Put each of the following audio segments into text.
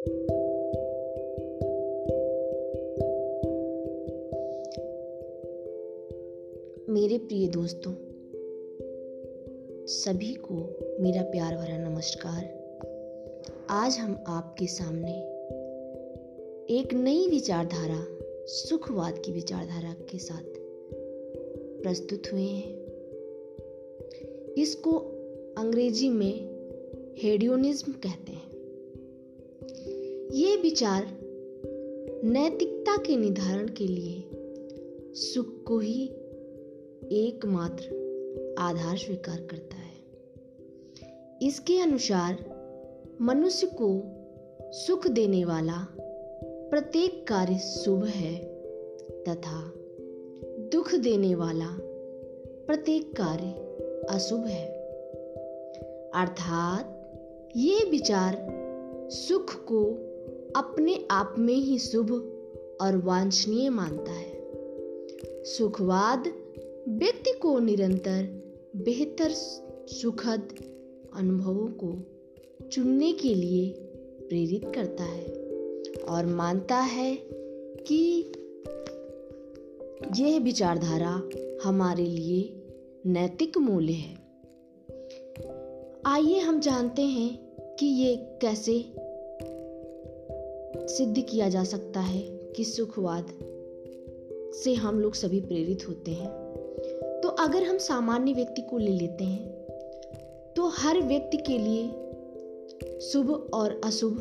मेरे प्रिय दोस्तों, सभी को मेरा प्यार भरा नमस्कार। आज हम आपके सामने एक नई विचारधारा, सुखवाद की विचारधारा के साथ प्रस्तुत हुए हैं। इसको अंग्रेज़ी में हेडियोनिज्म कहते हैं। ये विचार नैतिकता के निर्धारण के लिए सुख को ही एकमात्र आधार स्वीकार करता है। इसके अनुसार मनुष्य को सुख देने वाला प्रत्येक कार्य शुभ है तथा दुख देने वाला प्रत्येक कार्य अशुभ है। अर्थात ये विचार सुख को अपने आप में ही शुभ और वांछनीय मानता है। सुखवाद व्यक्ति को निरंतर बेहतर सुखद अनुभवों को चुनने के लिए प्रेरित करता है और मानता है कि यह विचारधारा हमारे लिए नैतिक मूल्य है। आइए हम जानते हैं कि ये कैसे सिद्ध किया जा सकता है कि सुखवाद से हम लोग सभी प्रेरित होते हैं। तो अगर हम सामान्य व्यक्ति को ले लेते हैं तो हर व्यक्ति के लिए शुभ और अशुभ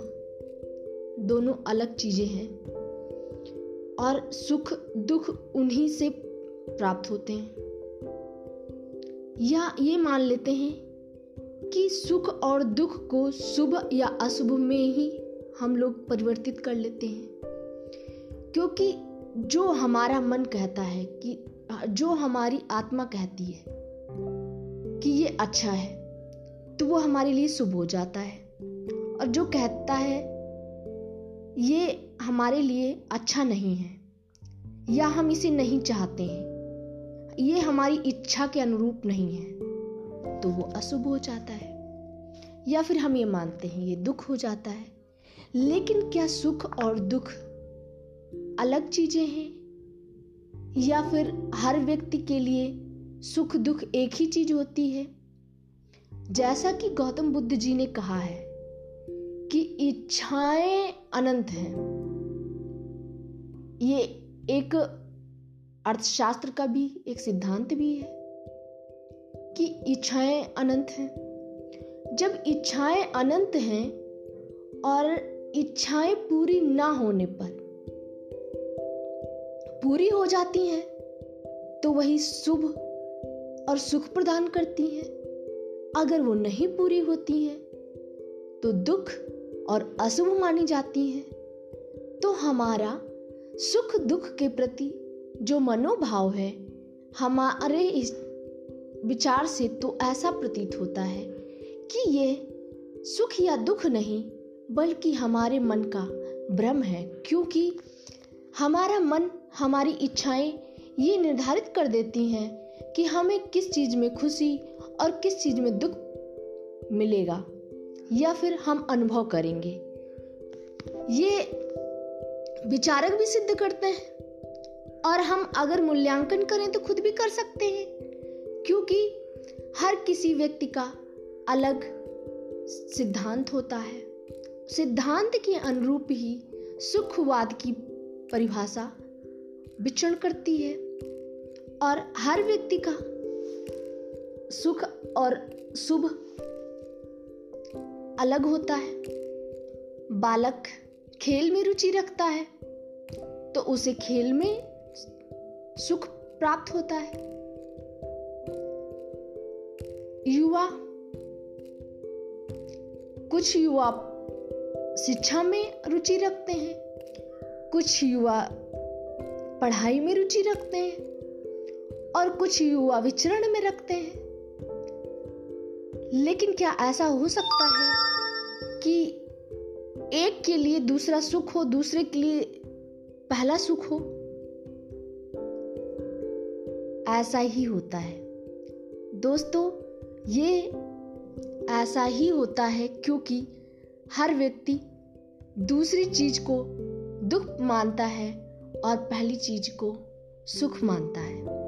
दोनों अलग चीज़ें हैं और सुख, दुख उन्हीं से प्राप्त होते हैं। या ये मान लेते हैं कि सुख और दुख को शुभ या अशुभ में ही हम लोग परिवर्तित कर लेते हैं। क्योंकि जो हमारा मन कहता है कि, जो हमारी आत्मा कहती है कि ये अच्छा है तो वो हमारे लिए शुभ हो जाता है। और जो कहता है, ये हमारे लिए अच्छा नहीं है, या हम इसे नहीं चाहते हैं, ये हमारी इच्छा के अनुरूप नहीं है तो वो अशुभ हो जाता है। या फिर हम ये मानते हैं, ये दुख हो जाता है। लेकिन क्या सुख और दुख अलग चीज़ें हैं? या फिर हर व्यक्ति के लिए सुख दुख एक ही चीज़ होती है? जैसा कि गौतम बुद्ध जी ने कहा है कि इच्छाएँ अनंत हैं। ये एक अर्थशास्त्र का भी, एक सिद्धांत भी है कि इच्छाएँ अनंत हैं। जब इच्छाएँ अनंत हैं और इच्छाएँ पूरी ना होने पर। पूरी हो जाती हैं तो वही शुभ और सुख प्रदान करती हैं। अगर वो नहीं पूरी होती हैं तो दुख और अशुभ मानी जाती हैं। तो हमारा सुख दुख के प्रति जो मनोभाव है, हमारे इस विचार से तो ऐसा प्रतीत होता है कि ये सुख या दुख नहीं बल्कि हमारे मन का भ्रम है, क्योंकि हमारा मन, हमारी इच्छाएँ ये निर्धारित कर देती हैं कि हमें किस चीज़ में खुशी और किस चीज़ में दुख मिलेगा, या फिर हम अनुभव करेंगे। ये विचारक भी सिद्ध करते हैं, और हम अगर मूल्यांकन करें तो खुद भी कर सकते हैं, क्योंकि हर किसी व्यक्ति का अलग सिद्धांत होता है। सिद्धांत के अनुरूप ही सुखवाद की परिभाषा विचरण करती है और हर व्यक्ति का सुख और शुभ अलग होता है। बालक खेल में रुचि रखता है तो उसे खेल में सुख प्राप्त होता है। युवा, कुछ युवा शिक्षा में रुचि रखते हैं। कुछ युवा पढ़ाई में रुचि रखते हैं और कुछ युवा विचरण में रखते हैं। लेकिन क्या ऐसा हो सकता है कि एक के लिए दूसरा सुख हो, दूसरे के लिए पहला सुख हो? ऐसा ही होता है। दोस्तों, ये ऐसा ही होता है क्योंकि हर व्यक्ति दूसरी चीज़ को दुख मानता है और पहली चीज़ को सुख मानता है।